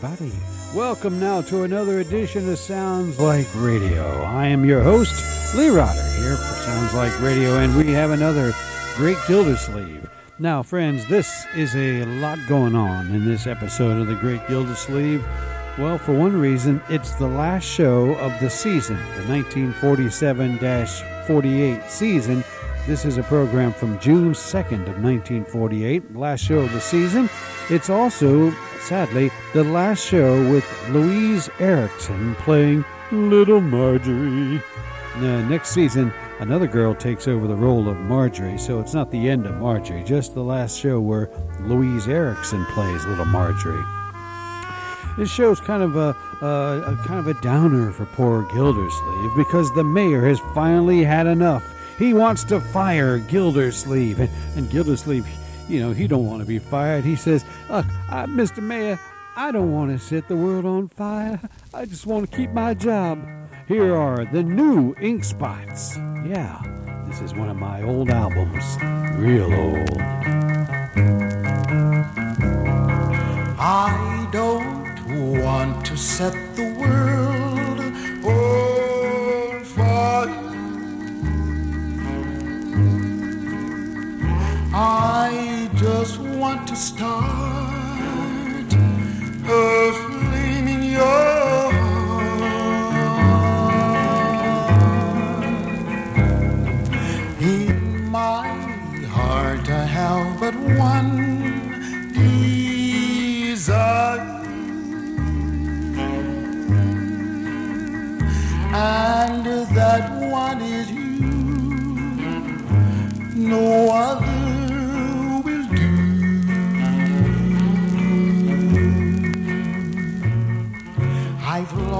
Everybody. Welcome now to another edition of Sounds Like Radio. I am your host, Lee Rotter, here for Sounds Like Radio, and we have another great Gildersleeve. Now, friends, this is a lot going on in this episode of The Great Gildersleeve. Well, for one reason, it's the last show of the season, the 1947 48 season this is a program from June 2nd of 1948, last show of the season. It's also, sadly, the last show with Louise Erickson playing Little Marjorie. Next season, another girl takes over the role of Marjorie, so it's not the end of Marjorie, just the last show where Louise Erickson plays Little Marjorie. This show's kind of a, a, a kind of a downer for poor Gildersleeve because the mayor has finally had enough he wants to fire Gildersleeve. And, and Gildersleeve, you know, he don't want to be fired. He says, uh, Mr. Mayor, I don't want to set the world on fire. I just want to keep my job. Here are the new ink spots. Yeah, this is one of my old albums. Real old. I don't want to set the want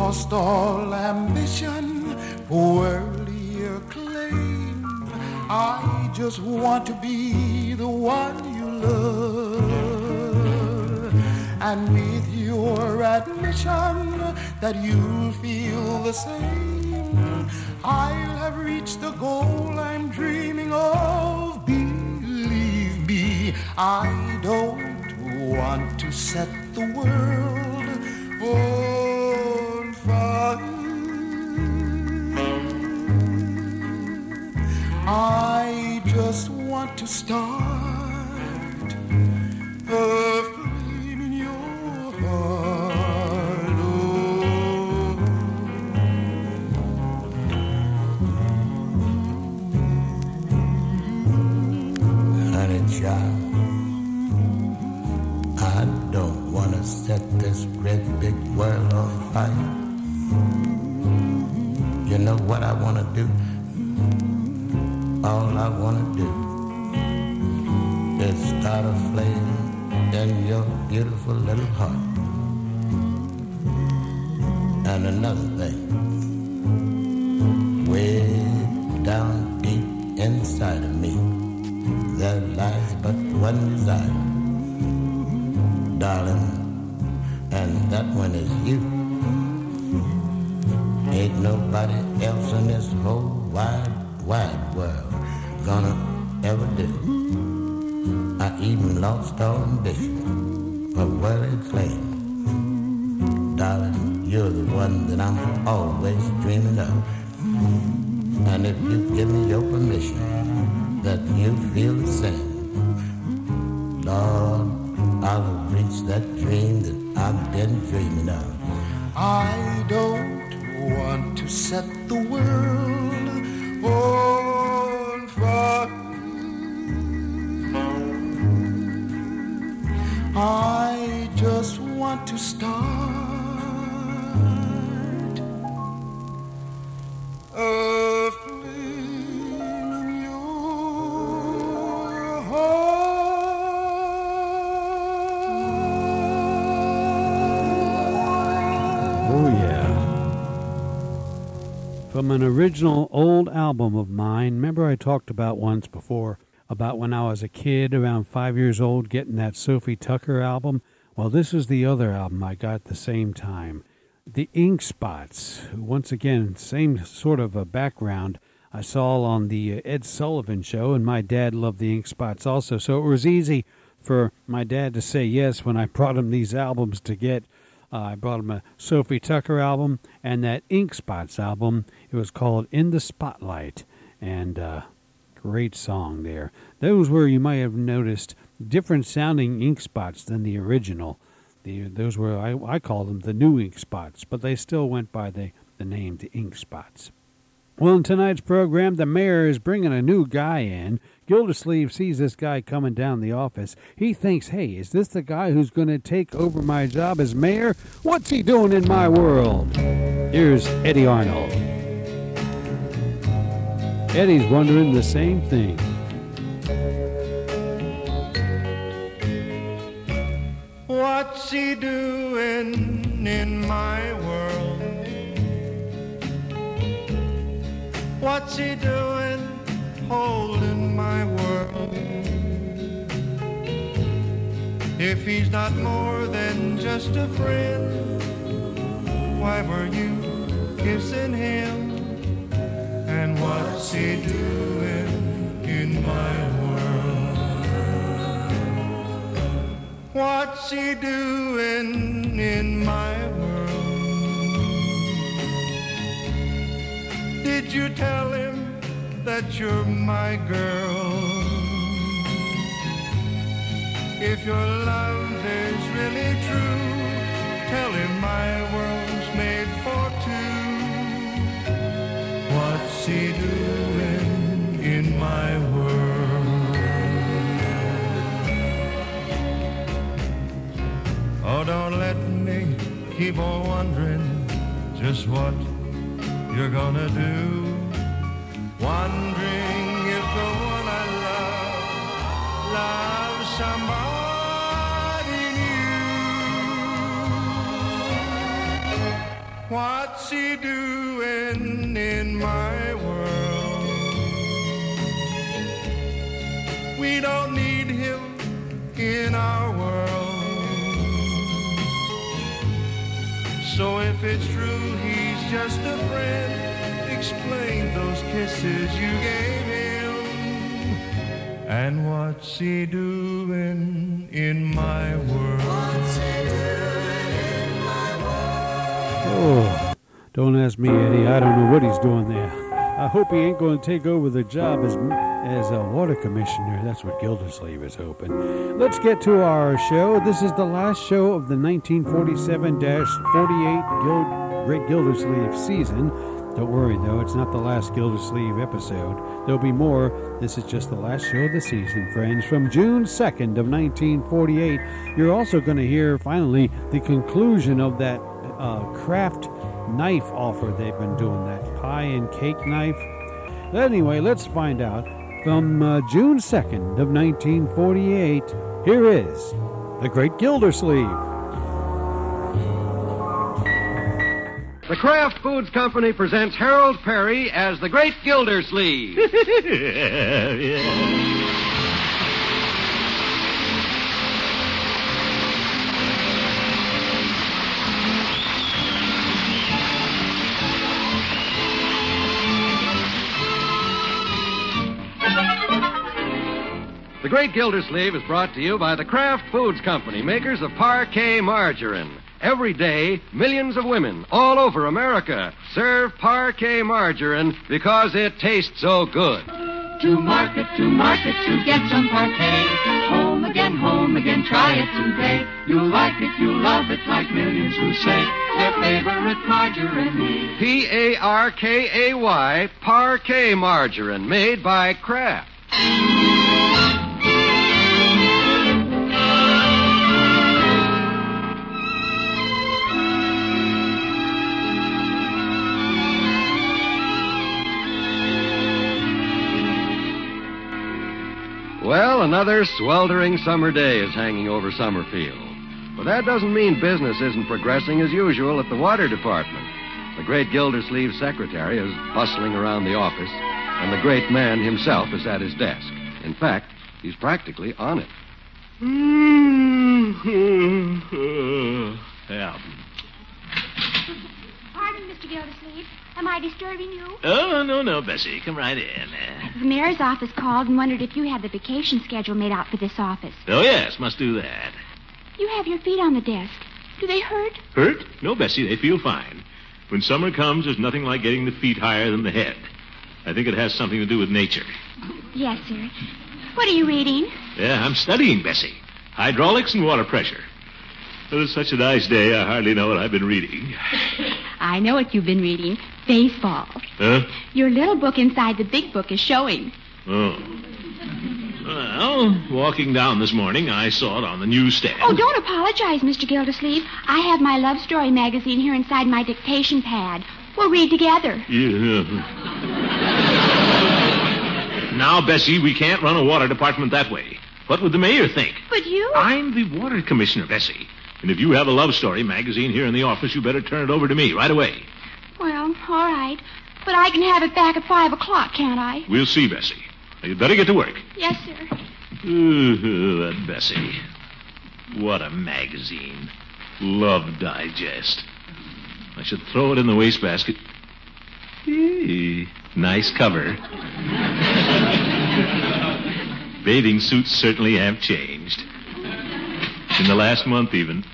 lost all ambition for worldly acclaim. I just want to be the one you love. And with your admission that you'll feel the same, I'll have reached the goal I'm dreaming of. Believe me, I don't want to set the world to start a flame in your beautiful little heart. All ambition for claim. Darling, you're the one that I'm always dreaming of. And if you give me your permission, that you feel the same, Lord, I will reach that dream that I've been dreaming of. I don't want to set the world on to start a flame in your heart. Oh, yeah. From an original old album of mine, remember I talked about once before about when I was a kid, around five years old, getting that Sophie Tucker album? Well, this is the other album I got the same time. The Ink Spots, once again, same sort of a background I saw on the Ed Sullivan show, and my dad loved the Ink Spots also, so it was easy for my dad to say yes when I brought him these albums to get. Uh, I brought him a Sophie Tucker album and that Ink Spots album. It was called In the Spotlight, and uh, great song there. Those were you might have noticed different sounding ink spots than the original. The, those were I, I call them the new ink spots, but they still went by the, the name the ink spots. Well, in tonight's program, the mayor is bringing a new guy in. Gildersleeve sees this guy coming down the office. He thinks, hey, is this the guy who's going to take over my job as mayor? What's he doing in my world? Here's Eddy Arnold. Eddy's wondering the same thing. What's he doing in my world? What's he doing holding my world? If he's not more than just a friend, why were you kissing him? And what's he doing in my world? What's he doing in my world? Did you tell him that you're my girl? If your love is really true, tell him my world's made for two. What's he doing in my world? Oh, don't let me keep on wondering just what you're gonna do. Wondering if the one I love loves somebody new. What's he doing in my world? We don't need him in our So if it's true he's just a friend, explain those kisses you gave him. And what's he doing in my world? Oh, don't ask me, Eddy. I don't know what he's doing there. I hope he ain't going to take over the job as as a water commissioner. That's what Gildersleeve is hoping. Let's get to our show. This is the last show of the 1947-48 Gil- Great Gildersleeve season. Don't worry though, it's not the last Gildersleeve episode. There'll be more. This is just the last show of the season, friends. From June 2nd of 1948, you're also going to hear finally the conclusion of that uh, Kraft knife offer they've been doing, that pie and cake knife. Anyway, let's find out. From uh, June 2nd of 1948, here is The Great Gildersleeve. The Kraft Foods Company presents Harold Peary as the Great Gildersleeve. The Great Gildersleeve is brought to you by the Kraft Foods Company, makers of Parkay Margarine. Every day, millions of women all over America serve Parkay Margarine because it tastes so good. To market, to market, to get some Parkay. Home again, home again, try it today. You'll like it, you'll love it, like millions who say their favorite margarine is. P A R K A Y, Parkay Margarine, made by Kraft. Well, another sweltering summer day is hanging over Summerfield. But that doesn't mean business isn't progressing as usual at the water department. The great Gildersleeve secretary is bustling around the office, and the great man himself is at his desk. In fact, he's practically on it. Pardon, Mr. Gildersleeve. Am I disturbing you? Oh, no, no, Bessie. Come right in. Uh, The mayor's office called and wondered if you had the vacation schedule made out for this office. oh, yes, must do that. You have your feet on the desk. Do they hurt? Hurt? No, Bessie, they feel fine. When summer comes, there's nothing like getting the feet higher than the head. I think it has something to do with nature. Yes, sir. What are you reading? Yeah, I'm studying, Bessie. Hydraulics and water pressure. Well, it's such a nice day, I hardly know what I've been reading. I know what you've been reading. Baseball. Huh? Your little book inside the big book is showing. Oh. Well, walking down this morning, I saw it on the newsstand. Oh, don't apologize, Mr. Gildersleeve. I have my love story magazine here inside my dictation pad. We'll read together. Yeah. now, Bessie, we can't run a water department that way. What would the mayor think? But you. I'm the water commissioner, Bessie. And if you have a love story magazine here in the office, you better turn it over to me right away. Well, all right. But I can have it back at five o'clock, can't I? We'll see, Bessie. Now, you'd better get to work. Yes, sir. Ooh, that Bessie. What a magazine. Love Digest. I should throw it in the wastebasket. Hey, nice cover. Bathing suits certainly have changed. In the last month, even.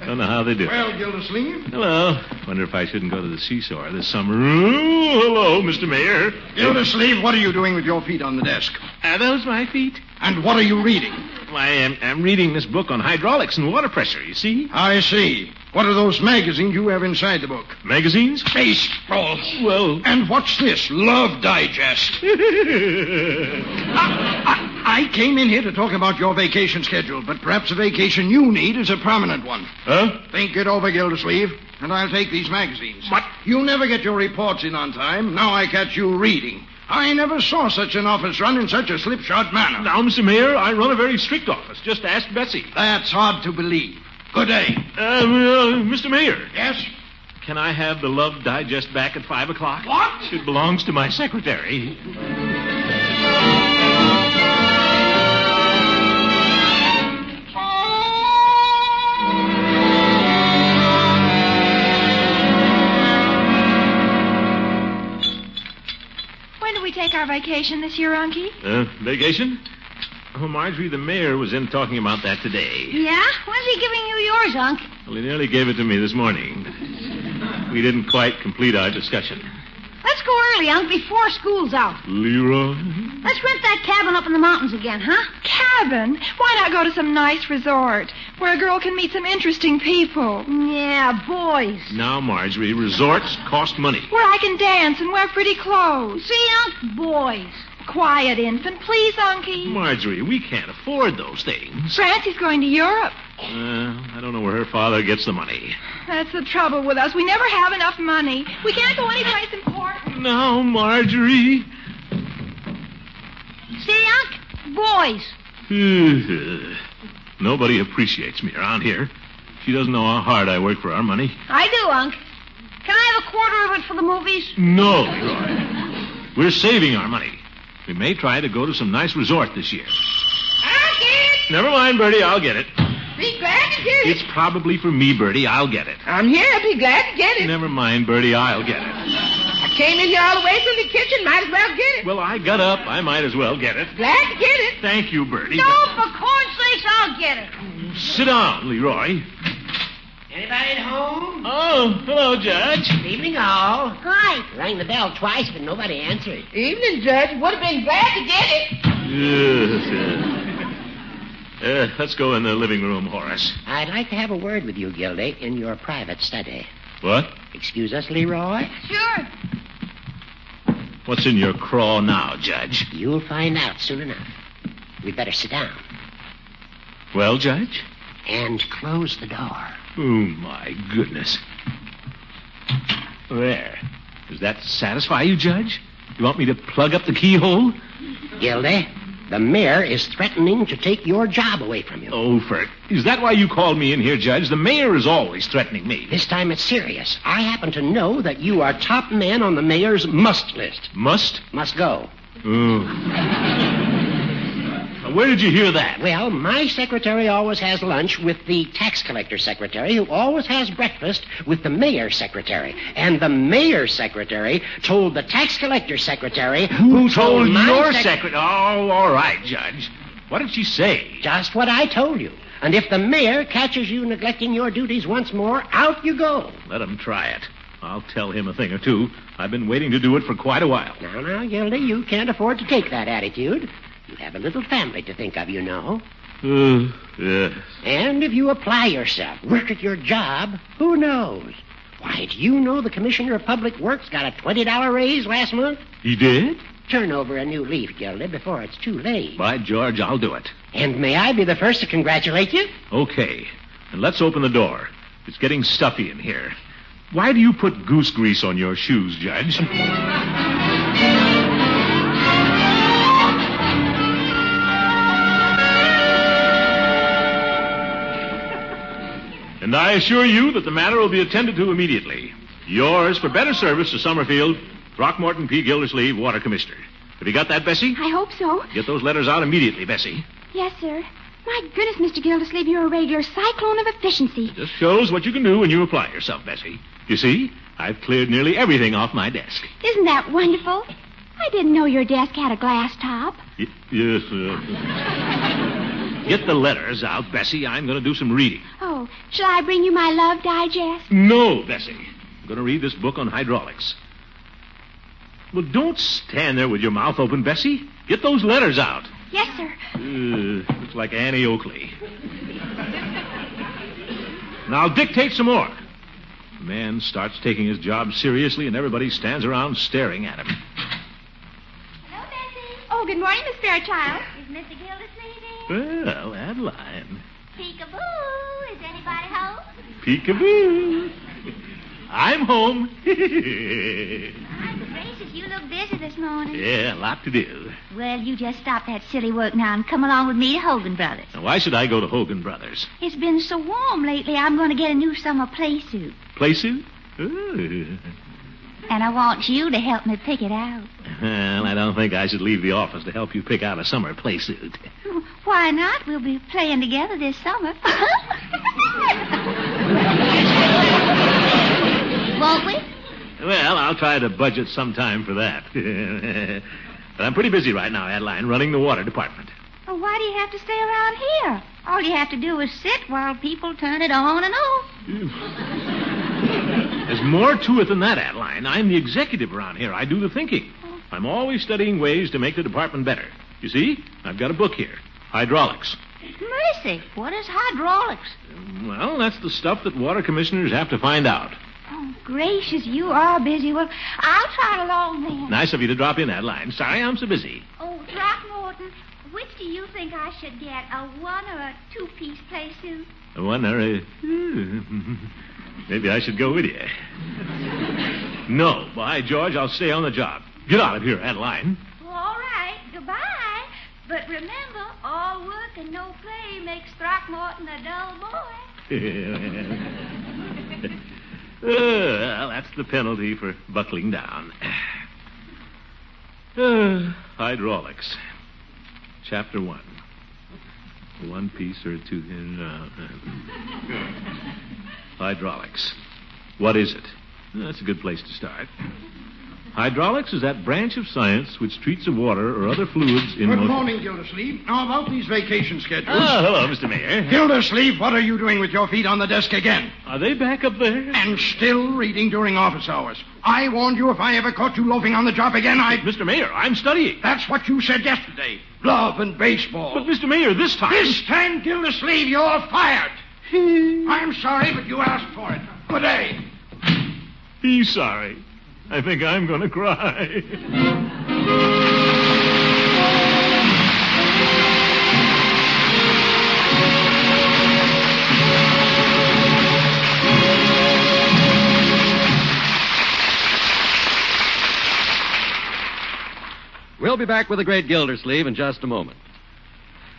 I don't know how they do. it. Well, Gildersleeve? Hello. Wonder if I shouldn't go to the seashore this summer. Ooh, hello, Mr. Mayor. Gildersleeve, what are you doing with your feet on the desk? Are those my feet? And what are you reading? Why, I'm, I'm reading this book on hydraulics and water pressure, you see? I see. What are those magazines you have inside the book? Magazines? Baseball. Well, And what's this? Love Digest. I, I came in here to talk about your vacation schedule, but perhaps the vacation you need is a permanent one. huh? Think it over, Gildersleeve, and I'll take these magazines. What? You never get your reports in on time. Now I catch you reading. I never saw such an office run in such a slipshod manner. Now, Mr. Mayor, I run a very strict office. Just ask Bessie. That's hard to believe. Good day. Uh, uh, Mr. Mayor, Yes? can I have the Love Digest back at 5 o'clock? What? It belongs to my secretary. Take our vacation this year, Unky? Uh, vacation? Oh, Marjorie, the mayor was in talking about that today. Yeah? When's he giving you yours, Unc? Well, he nearly gave it to me this morning. We didn't quite complete our discussion. Let's go early, Unc, before school's out. Leroy? Let's rent that cabin up in the mountains again, huh? Cabin? Why not go to some nice resort where a girl can meet some interesting people? Yeah, boys. Now, Marjorie, resorts cost money. Where I can dance and wear pretty clothes. See, Unc? Boys. Quiet, infant. Please, Unky. Marjorie, we can't afford those things. Francie's going to Europe. Uh, I don't know where her father gets the money. That's the trouble with us. We never have enough money. We can't go anyplace important. No, Marjorie. See, Unc? Boys. Nobody appreciates me around here. She doesn't know how hard I work for our money. I do, Unc. Can I have a quarter of it for the movies? No, Leroy. We're saving our money. We may try to go to some nice resort this year. I'll get it. Never mind, Birdie. I'll get it. Be glad to get it. It's probably for me, Birdie. I'll get it. I'm here. I'll be glad to get it. Never mind, Birdie. I'll get it. I came in here all the way from the kitchen. Might as well get it. Well, I got up. I might as well get it. Glad to get it. Thank you, Birdie. No, for corn's sakes, I'll get it. Sit down, Leroy. Anybody at home? Oh, hello, Judge. Good Evening, all. Hi. Rang the bell twice, but nobody answered. Evening, Judge. Would have been glad to get it. Yes, uh, uh, let's go in the living room, Horace. I'd like to have a word with you, Gildy, in your private study. What? Excuse us, Leroy? Sure. What's in your craw now, Judge? You'll find out soon enough. We'd better sit down Well, Judge? and close the door. Oh, my goodness. There. Does that satisfy you, Judge? You want me to plug up the keyhole? Gildy, the mayor is threatening to take your job away from you. Oh, for... Is that why you called me in here, Judge? The mayor is always threatening me. This time it's serious. I happen to know that you are top man on the mayor's must list. Must? Must go. Oh. Where did you hear that? Well, my secretary always has lunch with the tax collector secretary, who always has breakfast with the mayor's secretary. And the mayor's secretary told the tax collector secretary, Who told my your sec- secretary? Oh, all right, Judge. What did she say? Just what I told you. And if the mayor catches you neglecting your duties once more, out you go. Let him try it. I'll tell him a thing or two. I've been waiting to do it for quite a while. Now, now, Gildy, you can't afford to take that attitude. You have a little family to think of, you know. Uh, yes. And if you apply yourself, work at your job, who knows? Why, do you know the Commissioner of Public Works got a $20 raise last month? He did? Turn over a new leaf, Gildy, before it's too late. By George, I'll do it. And may I be the first to congratulate you? Okay. And let's open the door. It's getting stuffy in here. Why do you put goose grease on your shoes, Judge? And I assure you that the matter will be attended to immediately. Yours for better service to Summerfield, Throckmorton P. Gildersleeve, Water Commissioner. Have you got that, Bessie? I hope so. Get those letters out immediately, Bessie. Yes, sir. My goodness, Mr. Gildersleeve, you're a regular cyclone of efficiency. Just shows what you can do when you apply yourself, Bessie. You see, I've cleared nearly everything off my desk. Isn't that wonderful? I didn't know your desk had a glass top. Y- yes, sir. Get the letters out, Bessie. I'm going to do some reading. Oh, shall I bring you my love digest? No, Bessie. I'm going to read this book on hydraulics. Well, don't stand there with your mouth open, Bessie. Get those letters out. Yes, sir. Uh, looks like Annie Oakley. Now dictate some more. The man starts taking his job seriously, and everybody stands around staring at him. Hello, Bessie. Oh, good morning, Miss Fairchild. Is Mr. Gildersleeve? Well, Adeline. Peekaboo. Is anybody home? Peekaboo. I'm home. Gracious, you look busy this morning. yeah, a lot to do. Well, you just stop that silly work now and come along with me to Hogan Brothers. Now, why should I go to Hogan Brothers? It's been so warm lately, I'm going to get a new summer play suit. Play suit? Ooh. And I want you to help me pick it out. Well, I don't think I should leave the office to help you pick out a summer play suit. Why not? We'll be playing together this summer. Won't we? Well, I'll try to budget some time for that. but I'm pretty busy right now, Adeline, running the water department. Well, why do you have to stay around here? All you have to do is sit while people turn it on and off. There's more to it than that, Adeline. I'm the executive around here. I do the thinking. I'm always studying ways to make the department better. You see, I've got a book here Hydraulics. Mercy, what is hydraulics? Well, that's the stuff that water commissioners have to find out. Oh, gracious, you are busy. Well, I'll trot along then. Nice of you to drop in, Adeline. Sorry I'm so busy. Oh, Throckmorton, which do you think I should get, a one or a two-piece play suit? I wonder. Uh, maybe I should go with you. No, by George, I'll stay on the job. Get out of here, Adeline. All right, goodbye. But remember, all work and no play makes Throckmorton a dull boy. well, that's the penalty for buckling down. Uh, hydraulics. Chapter one. One piece or two. Uh, hydraulics. What is it? That's a good place to start. Hydraulics is that branch of science which treats of water or other fluids in Good motion. morning, Gildersleeve. Now, about these vacation schedules. Ah, hello, Mr. Mayor. Gildersleeve, what are you doing with your feet on the desk again? Are they back up there? And still reading during office hours. I warned you if I ever caught you loafing on the job again, I'd... Mr. Mayor, I'm studying. That's what you said yesterday. Love and baseball. But, Mr. Mayor, this time. This time, Gildersleeve, you're fired. I'm sorry, but you asked for it. Good day. He's sorry. I think I'm going to cry. We'll be back with the great Gildersleeve in just a moment.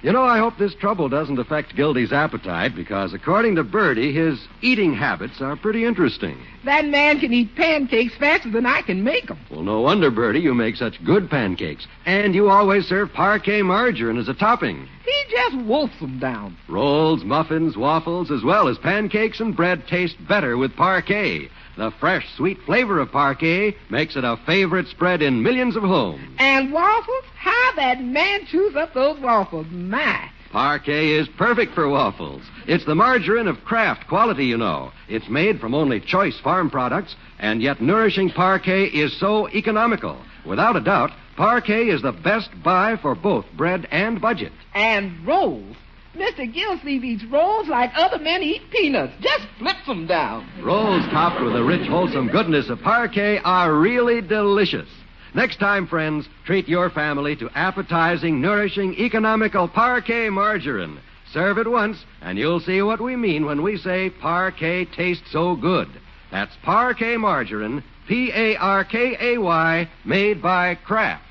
You know, I hope this trouble doesn't affect Gildy's appetite because, according to Birdie, his eating habits are pretty interesting. That man can eat pancakes faster than I can make them. Well, no wonder, Birdie, you make such good pancakes. And you always serve Parkay margarine as a topping. He just wolfs them down. Rolls, muffins, waffles, as well as pancakes and bread taste better with Parkay. The fresh, sweet flavor of Parkay makes it a favorite spread in millions of homes. And waffles? How that man chews up those waffles. My. Parkay is perfect for waffles. It's the margarine of Kraft quality, you know. It's made from only choice farm products, and yet nourishing Parkay is so economical. Without a doubt, Parkay is the best buy for both bread and budget. And rolls. Mr. Gilsleeve eats rolls like other men eat peanuts. Just flips them down. Rolls topped with the rich, wholesome goodness of Parkay are really delicious. Next time, friends, treat your family to appetizing, nourishing, economical Parkay margarine. Serve it once, and you'll see what we mean when we say Parkay tastes so good. That's Parkay margarine, P A R K A Y, made by Kraft.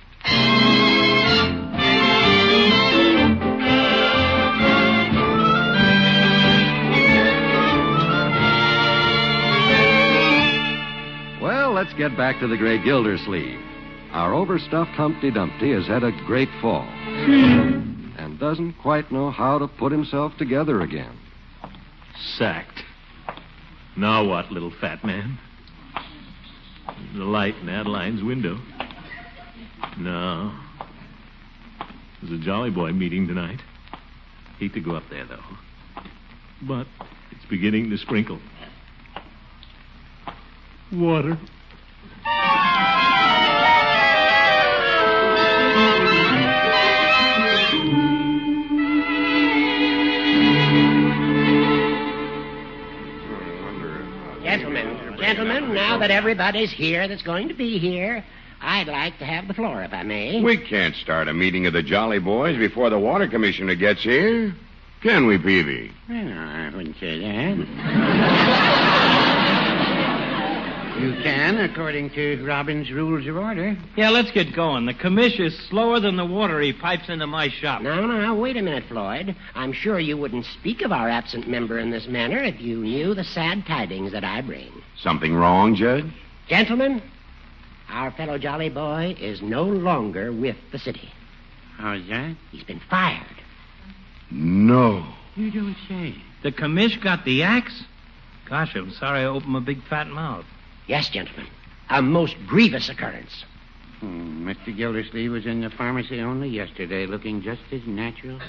Well, let's get back to the great Gildersleeve. Our overstuffed Humpty Dumpty has had a great fall hmm. and doesn't quite know how to put himself together again. Sacked. Now what, little fat man? The light in Adeline's window. No. There's a Jolly Boy meeting tonight. Hate to go up there, though. But it's beginning to sprinkle. Water. Now that uh, everybody's here that's going to be here, I'd like to have the floor, if I may. We can't start a meeting of the Jolly Boys before the Water Commissioner gets here. Can we, Peavy? Well, I wouldn't say that. You can, according to Robin's Rules of Order. Yeah, let's get going. The commish is slower than the water he pipes into my shop. No, no, wait a minute, Floyd. I'm sure you wouldn't speak of our absent member in this manner if you knew the sad tidings that I bring. Something wrong, Judge? Gentlemen, our fellow Jolly Boy is no longer with the city. How's that? He's been fired. No. You don't say. The commish got the axe? Gosh, I'm sorry I opened my big fat mouth. Yes, gentlemen. A most grievous occurrence. Hmm, Mr. Gildersleeve was in the pharmacy only yesterday, looking just as natural.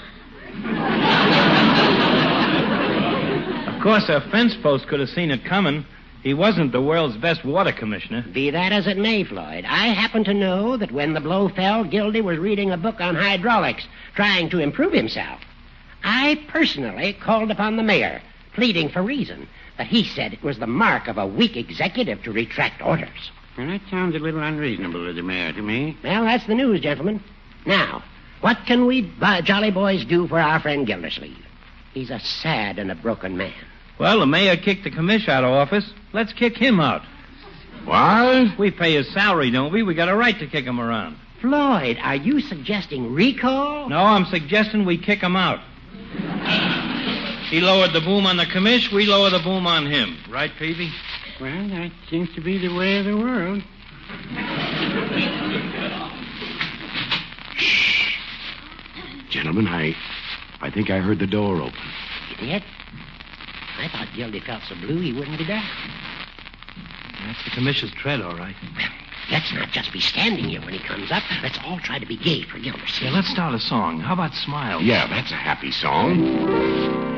Of course, a fence post could have seen it coming. He wasn't the world's best water commissioner. Be that as it may, Floyd, I happen to know that when the blow fell, Gildy was reading a book on hydraulics, trying to improve himself. I personally called upon the mayor, pleading for reason, but he said it was the mark of a weak executive to retract orders. Well, that sounds a little unreasonable to the mayor to me. Well, that's the news, gentlemen. Now, what can we uh, jolly boys do for our friend Gildersleeve? He's a sad and a broken man. Well, the mayor kicked the commish out of office. Let's kick him out. What? We pay his salary, don't we? We got a right to kick him around. Floyd, are you suggesting recall? No, I'm suggesting we kick him out. He lowered the boom on the commish, we lower the boom on him. Right, Peavy? Well, that seems to be the way of the world. Shh. Gentlemen, I, I think I heard the door open. You did? I thought Gildy felt so blue he wouldn't be there. That's the commissioner's tread, all right. Let's not just be standing here when he comes up. Let's all try to be gay for Gildersleeve. Yeah, let's start a song. How about Smile? Yeah, that's a happy song.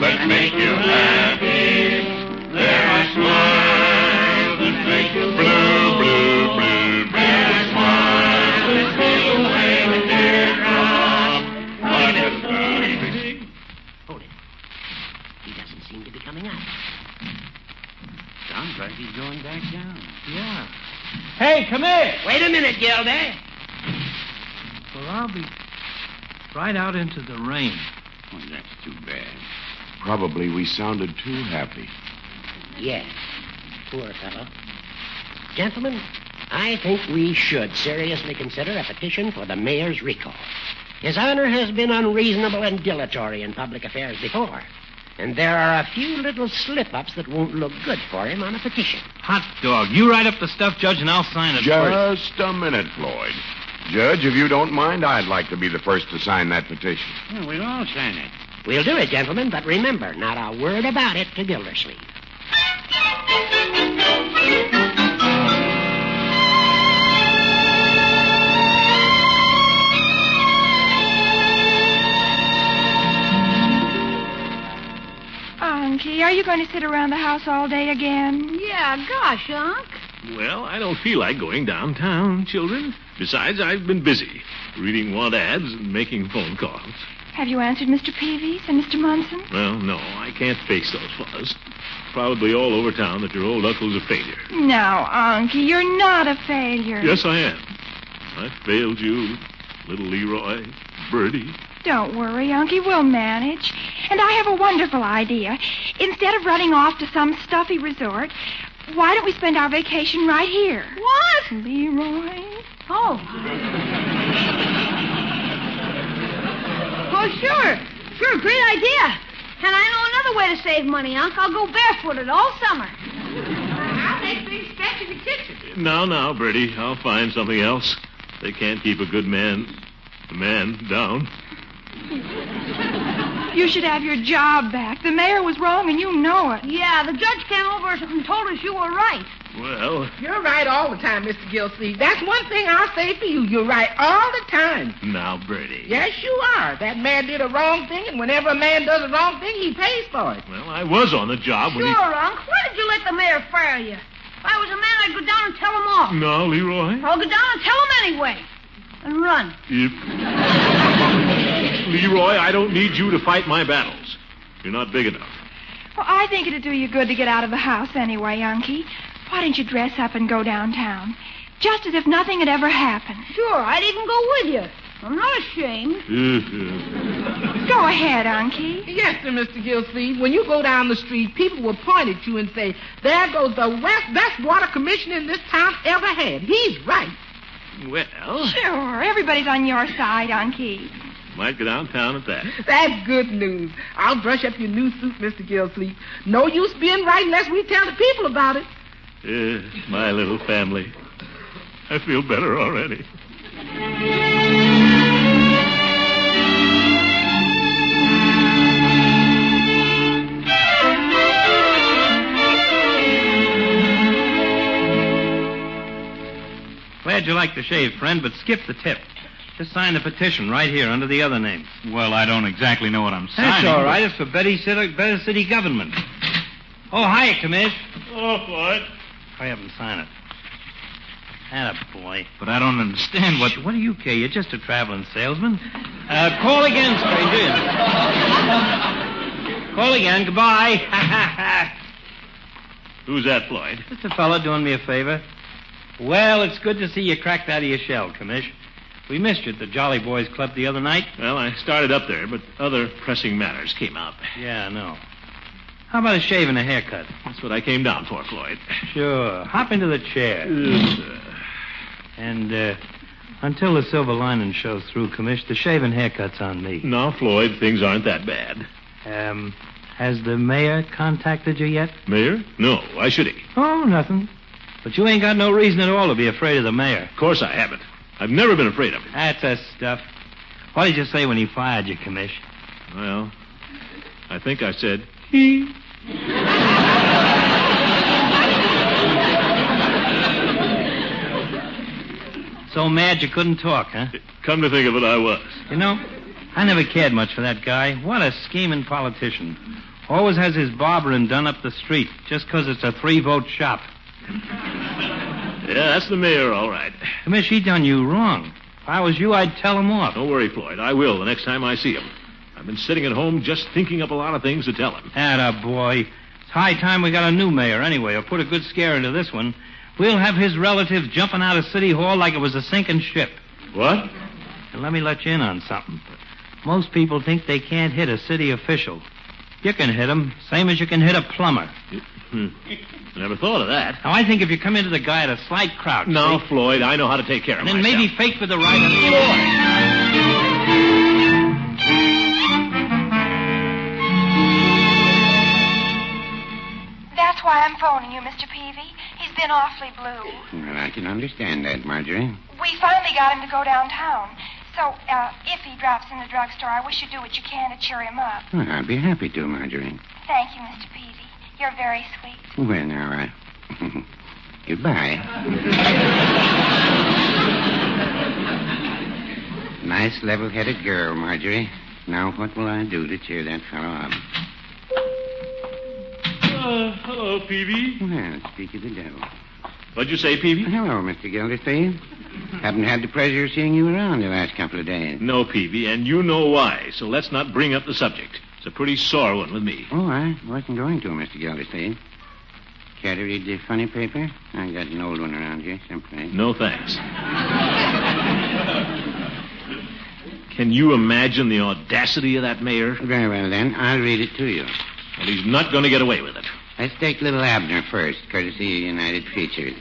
That make you happy. There are smiles that make you blue, blue, blue, blue. There are smiles that steal away the teardrop. But it's nothing. Hold it. He doesn't seem to be coming up. Sounds like he's going back down. Yeah. Hey, come here. Wait a minute, Gildy. Well, I'll be right out into the rain. Oh, that's too bad. Probably we sounded too happy. Yes. Poor fellow. Gentlemen, I think we should seriously consider a petition for the mayor's recall. His Honor has been unreasonable and dilatory in public affairs before. And there are a few little slip ups that won't look good for him on a petition. Hot dog. You write up the stuff, Judge, and I'll sign it first. Just a minute, Floyd. Judge, if you don't mind, I'd like to be the first to sign that petition. Well, we'll all sign it. We'll do it, gentlemen, but remember, not a word about it to Gildersleeve. Unky, are you going to sit around the house all day again? Yeah, gosh, Unc. Well, I don't feel like going downtown, children. Besides, I've been busy reading want ads and making phone calls. Have you answered Mr. Peavies and Mr. Munson? Well, no, I can't face those fellows. Probably all over town that your old uncle's a failure. No, Unky, you're not a failure. Yes, I am. I failed you, little Leroy, Birdie. Don't worry, Unky. We'll manage. And I have a wonderful idea. Instead of running off to some stuffy resort, why don't we spend our vacation right here? What? Leroy? Oh. Oh, sure. Sure, great idea. And I know another way to save money, Unc. I'll go barefooted all summer. I'll make things stretch in the kitchen. Now, now, Birdie, I'll find something else. They can't keep a good man, a man down. You should have your job back. The mayor was wrong, and you know it. Yeah, the judge came over and told us you were right. Well, You're right all the time, Mr. Gilsleeve. That's one thing I'll say for you. You're right all the time. now, Birdie. Yes, you are. That man did a wrong thing, and whenever a man does a wrong thing, he pays for it. Well, I was on the job when you. Sure, Unc. Why did you let the mayor fire you? If I was a man, I'd go down and tell him off. he. Now, Leroy. I'll go down and tell him anyway. And run. If... Leroy, I don't need you to fight my battles. You're not big enough. Well, I think it'd do you good to get out of the house anyway, Unky. Why don't you dress up and go downtown? Just as if nothing had ever happened. Sure, I'd even go with you. I'm not ashamed. Mm-hmm. Go ahead, Unky. Yes, sir, Mr. Gilsleeve. When you go down the street, people will point at you and say, there goes the west, best water commissioner in this town ever had. He's right. well, Sure, everybody's on your side, Unky. Might go downtown at that. That's good news. I'll brush up your new suit, Mr. Gilsleeve. No use being right unless we tell the people about it. Yeah, my little family. I feel better already. Glad you like the shave, friend, but skip the tip. Just sign the petition right here under the other name. Well, I don't exactly know what I'm signing. That's all but- It's for Betty City, better city government. Oh, hi, Commish. Oh, what? Hurry up and sign it. Atta boy. But I don't understand what. What do you care? You're just a traveling salesman. Uh, call again, stranger. call again. Goodbye. Who's that, Floyd? Just a fellow doing me a favor. Well, it's good to see you cracked out of your shell, Commish. We missed you at the Jolly Boys Club the other night. Well, I started up there, but other pressing matters came up. Yeah, I know. How about a shave and a haircut? That's what I came down for, Floyd. Sure. Hop into the chair. And uh, until the silver lining shows through, Commish, the shave and haircut's on me. No, Floyd, things aren't that bad. Um, has the mayor contacted you yet? Mayor? No, why should he? Oh, nothing. But you ain't got no reason at all to be afraid of the mayor. Of course I haven't. I've never been afraid of him. That's the stuff. What did you say when he fired you, Commish? Well, I think I said, he. So mad you couldn't talk, huh? Come to think of it, I was. You know, I never cared much for that guy. What a scheming politician. Always has his barbering done up the street just 'cause it's a three vote shop. Yeah, that's the mayor, all right. Commish, he done you wrong. If I was you, I'd tell him off. Don't worry, Floyd. I will the next time I see him. I've been sitting at home just thinking up a lot of things to tell him. Atta boy. It's high time we got a new mayor anyway, or put a good scare into this one. We'll have his relatives jumping out of City Hall like it was a sinking ship. What? And let me let you in on something. Most people think they can't hit a city official. You can hit him, same as you can hit a plumber. Hmm. Never thought of that. Now, I think if you come into the guy at a slight crouch. No, see? Floyd, I know how to take care of And then myself. maybe fake with the right and That's why I'm phoning you, Mr. Peavy. He's been awfully blue. Well, I can understand that, Marjorie. We finally got him to go downtown. So, uh, if he drops in the drugstore, I wish you'd do what you can to cheer him up. Well, I'd be happy to, Marjorie. Thank you, Mr. Peavy. You're very sweet. Well, all right. I... Goodbye. nice, level-headed girl, Marjorie. Now, what will I do to cheer that fellow up? Uh, hello, Peavy. Well, speak of the devil. What'd you say, Peavy? Hello, Mr. Gildersleeve. Haven't had the pleasure of seeing you around the last couple of days. No, Peavy, and you know why, so let's not bring up the subject. It's a pretty sore one with me. Oh, I wasn't going to, Mr. Gildersleeve. Care to read the funny paper? I got an old one around here someplace. No thanks. Can you imagine the audacity of that mayor? Very well, then. I'll read it to you. Well, he's not going to get away with it. Let's take little Abner first, courtesy of United Features.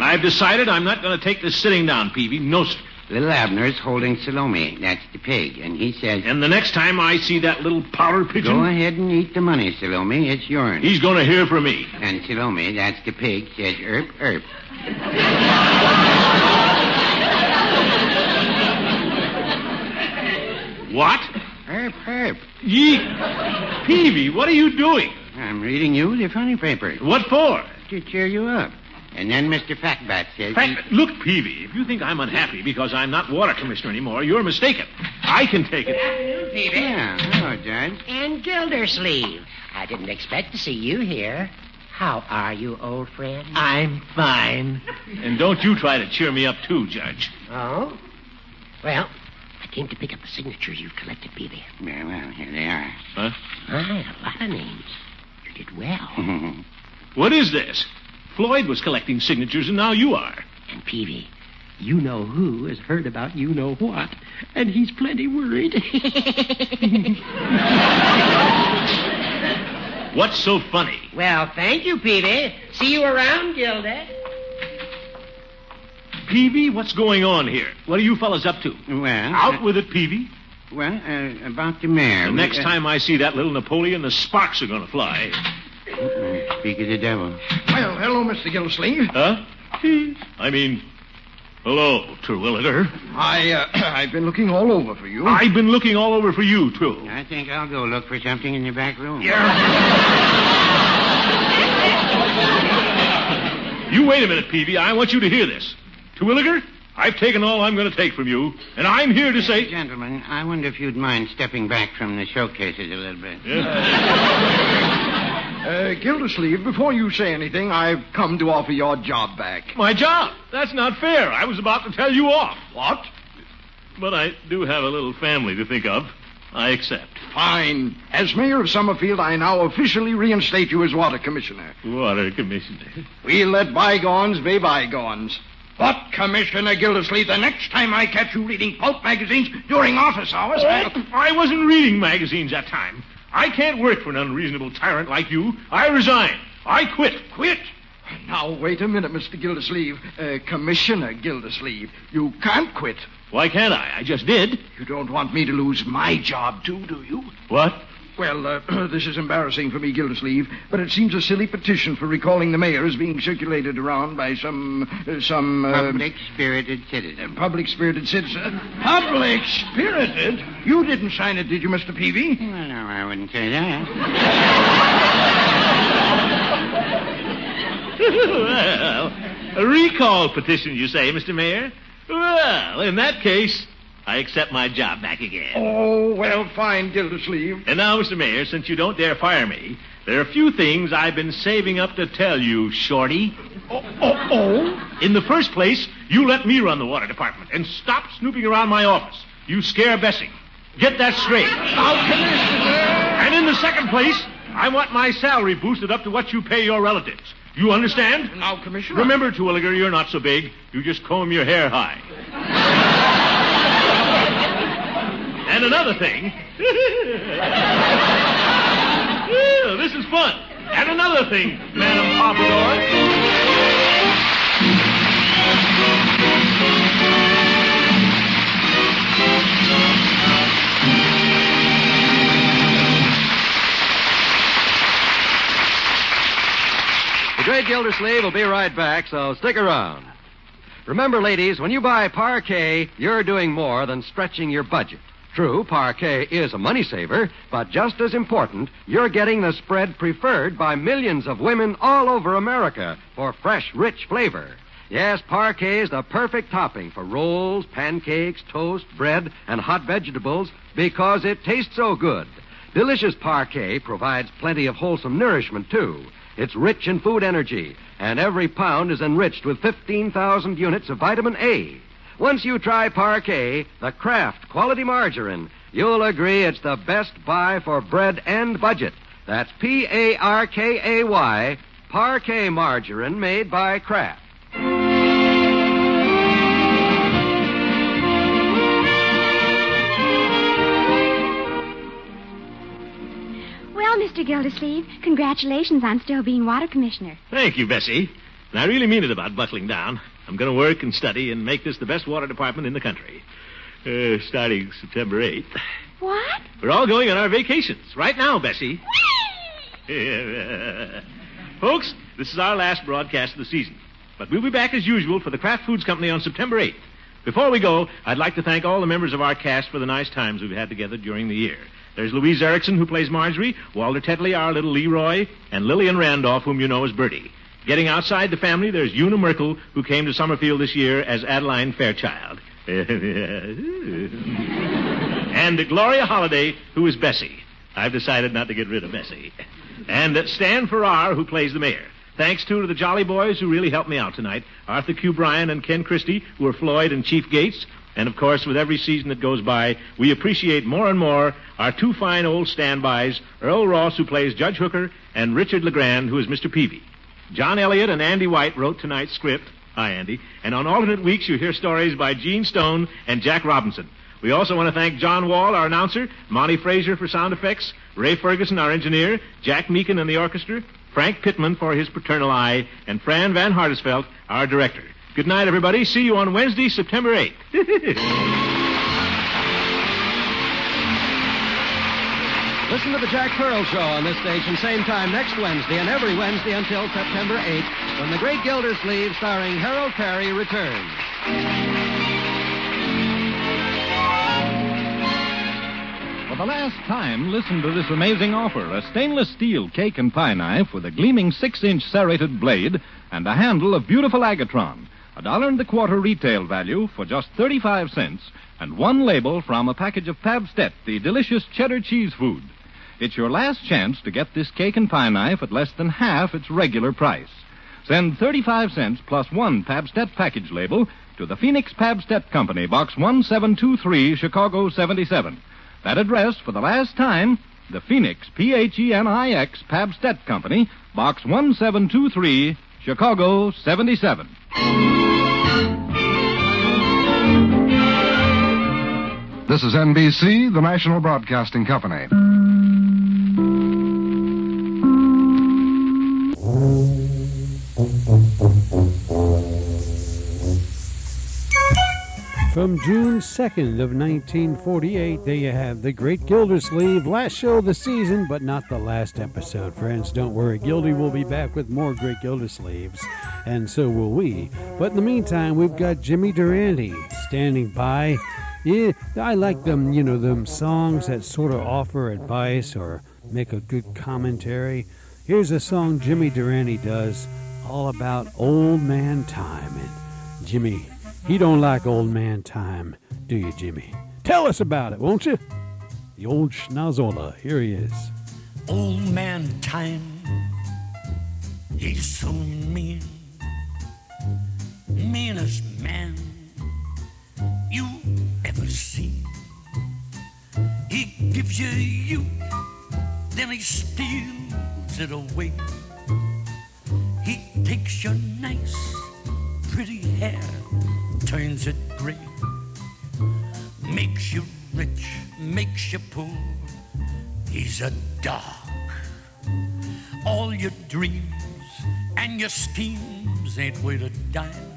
I've decided I'm not going to take this sitting down, Peavy. No, sir. Little Abner's holding Salome. That's the pig. And he says... And the next time I see that little powder pigeon... Go ahead and eat the money, Salome. It's yours. He's going to hear from me. And Salome, that's the pig, says erp, erp. What? Erp, Erp. Ye... Peavy, what are you doing? I'm reading you the funny paper. What for? To cheer you up. And then Mr. Fatbat says... Fact, look, Peavy, if you think I'm unhappy because I'm not water commissioner anymore, you're mistaken. I can take it. Good Afternoon, Peavy. Yeah, hello, Judge. And Gildersleeve. I didn't expect to see you here. How are you, old friend? I'm fine. And don't you try to cheer me up, too, Judge. Oh? Well, I came to pick up the signatures you've collected, Peavy. Yeah, well, here they are. Huh? My, a lot of names. You did well. What is this? Floyd was collecting signatures, and now you are. And Peavy, you know who has heard about you know what, and he's plenty worried. What's so funny? well, thank you, Peavy. See you around, Gilda. Peavy, what's going on here? What are you fellas up to? Well... Out with it, Peavy. Well, uh, about the mayor. The we- next uh, time I see that little Napoleon, the sparks are going to fly. Uh, Speak of the devil. Well, hello, Mr. Gildersleeve. Huh? I mean, hello, Terwilliger. I, uh, I've been looking all over for you. I've been looking all over for you, too. I think I'll go look for something in the back room. Yeah. You wait a minute, Peavy. I want you to hear this. Terwilliger, I've taken all I'm going to take from you, and I'm here to say. Gentlemen, I wonder if you'd mind stepping back from the showcases a little bit. Uh, Gildersleeve, before you say anything, I've come to offer your job back. My job. That's not fair. I was about to tell you off. What? But I do have a little family to think of. I accept. Fine. As mayor of Summerfield, I now officially reinstate you as water commissioner. Water commissioner. We'll let bygones be bygones. But, Commissioner Gildersleeve, the next time I catch you reading pulp magazines during office hours, I'll... I wasn't reading magazines that time. I can't work for an unreasonable tyrant like you. I resign. I quit. Quit? Now, wait a minute, Mr. Gildersleeve. Uh, Commissioner Gildersleeve, you can't quit. Why can't I? I just did. You don't want me to lose my job, too, do you? What? Well, uh, this is embarrassing for me, Gildersleeve, but it seems a silly petition for recalling the mayor is being circulated around by some, uh, some... Uh, Public-spirited citizen. Public-spirited citizen. Public-spirited? You didn't sign it, did you, Mr. Peavy? Well, no, I wouldn't say that. well, a recall petition, you say, Mr. Mayor? Well, in that case, I accept my job back again. Oh, well, fine, Gildersleeve. And now, Mr. Mayor, since you don't dare fire me, there are a few things I've been saving up to tell you, Shorty. Oh, oh, oh? In the first place, you let me run the water department and stop snooping around my office. You scare Bessie. Get that straight. Now, Commissioner! And in the second place, I want my salary boosted up to what you pay your relatives. You understand? Now, Commissioner... Remember, Terwilliger, you're not so big. You just comb your hair high. and another thing. Well, this is fun. And another thing, Madam Pompadour. The Great Gildersleeve will be right back, so stick around. Remember, ladies, when you buy Parkay, you're doing more than stretching your budget. True, Parkay is a money saver, but just as important, you're getting the spread preferred by millions of women all over America for fresh, rich flavor. Yes, Parkay is the perfect topping for rolls, pancakes, toast, bread, and hot vegetables because it tastes so good. Delicious Parkay provides plenty of wholesome nourishment, too. It's rich in food energy, and every pound is enriched with 15,000 units of vitamin A. Once you try Parkay, the Kraft quality margarine, you'll agree it's the best buy for bread and budget. That's P A R K A Y, Parkay margarine made by Kraft. Well, Mr. Gildersleeve, congratulations on still being water commissioner. Thank you, Bessie. And I really mean it about buckling down. I'm going to work and study and make this the best water department in the country. Uh, starting September 8th. What? We're all going on our vacations right now, Bessie. Folks, this is our last broadcast of the season. But we'll be back as usual for the Kraft Foods Company on September 8th. Before we go, I'd like to thank all the members of our cast for the nice times we've had together during the year. There's Louise Erickson, who plays Marjorie, Walter Tetley, our little Leroy, and Lillian Randolph, whom you know as Birdie. Getting outside the family, there's Una Merkel, who came to Summerfield this year as Adeline Fairchild. and Gloria Holliday, who is Bessie. I've decided not to get rid of Bessie. And Stan Farrar, who plays the mayor. Thanks, too, to the Jolly Boys who really helped me out tonight. Arthur Q. Bryan and Ken Christy, who are Floyd and Chief Gates. And, of course, with every season that goes by, we appreciate more and more our two fine old standbys, Earle Ross, who plays Judge Hooker, and Richard LeGrand, who is Mr. Peavy. John Elliott and Andy White wrote tonight's script. Hi, Andy. And on alternate weeks, you hear stories by Gene Stone and Jack Robinson. We also want to thank John Wall, our announcer, Monty Frazier for sound effects, Ray Ferguson, our engineer, Jack Meakin and the orchestra, Frank Pittman for his paternal eye, and Fran Van Hartesveldt, our director. Good night, everybody. See you on Wednesday, September 8th. Listen to the Jack Pearl Show on this station, same time next Wednesday and every Wednesday until September 8th, when The Great Gildersleeve, starring Harold Peary, returns. For the last time, listen to this amazing offer a stainless steel cake and pie knife with a gleaming six inch serrated blade and a handle of beautiful agatron. A dollar and a quarter retail value for just 35 cents, and one label from a package of Pabstet, the delicious cheddar cheese food. It's your last chance to get this cake and pie knife at less than half its regular price. Send 35 cents plus one Pabstet package label to the Phenix Pabstet Company, Box 1723, Chicago 77. That address for the last time, the Phenix, P H E N I X, Pabstet Company, Box 1723, Chicago 77. This is NBC, the National Broadcasting Company. From June 2nd of 1948, there you have The Great Gildersleeve, last show of the season, but not the last episode, friends. Don't worry, Gildy will be back with more Great Gildersleeves, and so will we. But in the meantime, we've got Jimmy Durante standing by. Yeah, I like them, you know, them songs that sort of offer advice or make a good commentary. Here's a song Jimmy Durante does all about old man time. And Jimmy, he don't like old man time, do you, Jimmy? Tell us about it, won't you? The old Schnozzola. Here he is. Old man time, he's so mean, meanest man you ever seen. He gives you youth, then he steals it away. He takes your nice, pretty hair, turns it gray, makes you rich, makes you poor. He's a dog. All your dreams and your schemes ain't worth a dime.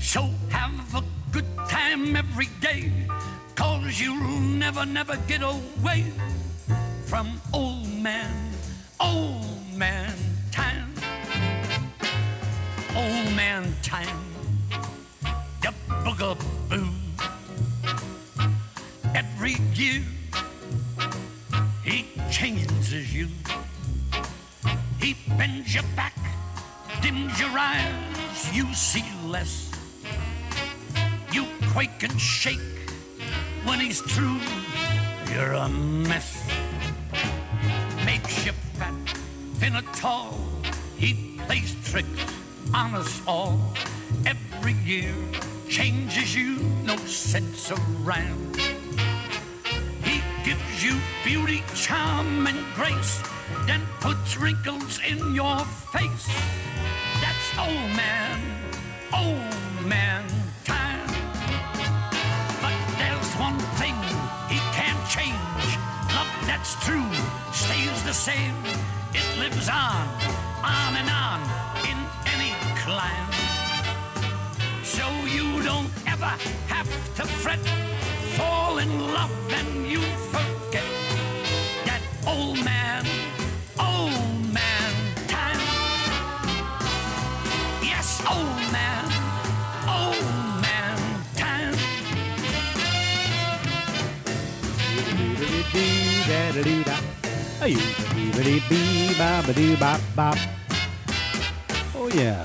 So have a good time every day, cause you'll never, never get away from old man, old man time. Old man time, the boogaboo. Every year, he changes you. He bends your back, dims your eyes, you see less. Quake and shake when he's through. You're a mess. Makes you fat, tall. He plays tricks on us all. Every year changes you, no sense around. He gives you beauty, charm, and grace, then puts wrinkles in your face. That's old man, old man that's true stays the same. It lives on, on and on in any clime. So you don't ever have to fret. Fall in love and you forget that old man, old Oh, oh, yeah.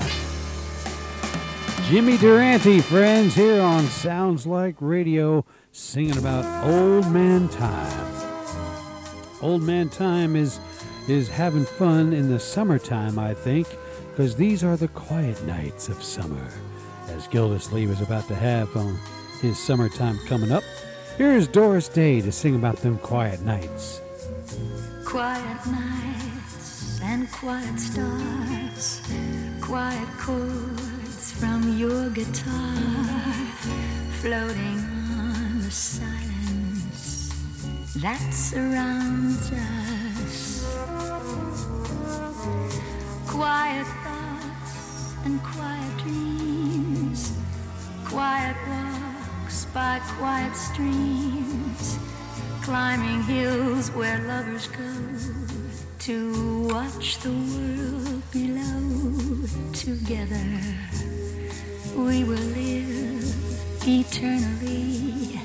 Jimmy Durante, friends, here on Sounds Like Radio, singing about Old Man Time. Old Man Time is is having fun in the summertime, I think, because these are the quiet nights of summer, as Gildersleeve is about to have on his summertime coming up. Here's Doris Day to sing about them quiet nights. Quiet nights and quiet stars, quiet chords from your guitar, floating on the silence that surrounds us. Quiet thoughts and quiet dreams, quiet walks by quiet streams climbing hills where lovers go to watch the world below together. We will live eternally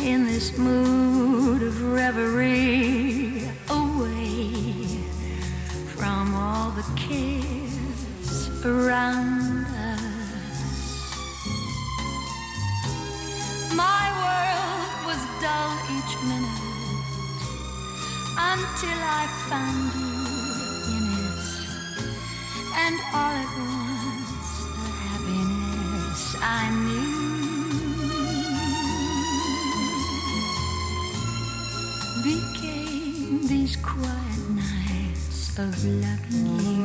in this mood of reverie away from all the cares around My world was dull each minute until I found you in it. And all at once, the happiness I knew became these quiet nights of loving you.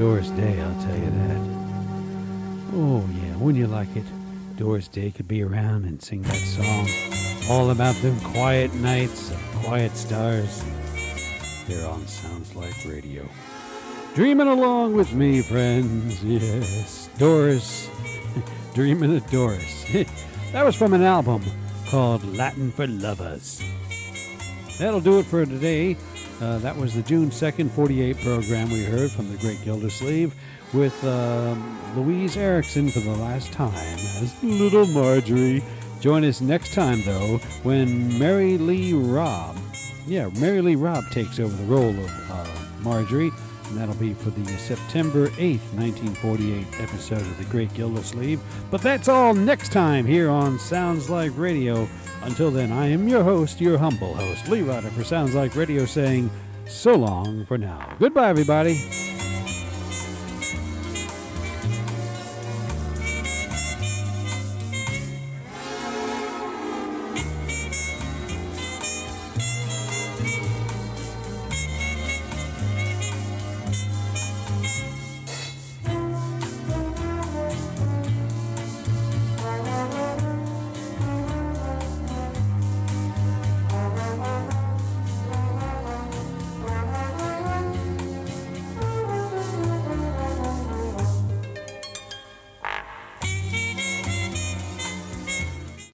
Doris Day, I'll tell you that. Oh, yeah. Wouldn't you like it? Doris Day could be around and sing that song all about them quiet nights quiet stars here on Sounds Like Radio. Dreaming along with me, friends. Yes, Doris. Dreaming of Doris. that was from an album called Latin for Lovers. That'll do it for today. Uh, that was the June 2nd, 48 program we heard from the great Gildersleeve with um, Louise Erickson for the last time as Little Marjorie. Join us next time, though, when Mary Lee Robb, yeah, Mary Lee Robb takes over the role of uh, Marjorie, and that'll be for the September 8th, 1948 episode of The Great Gildersleeve. But that's all next time here on Sounds Like Radio. Until then, I am your host, your humble host, Lee Ryder for Sounds Like Radio, saying so long for now. Goodbye, everybody.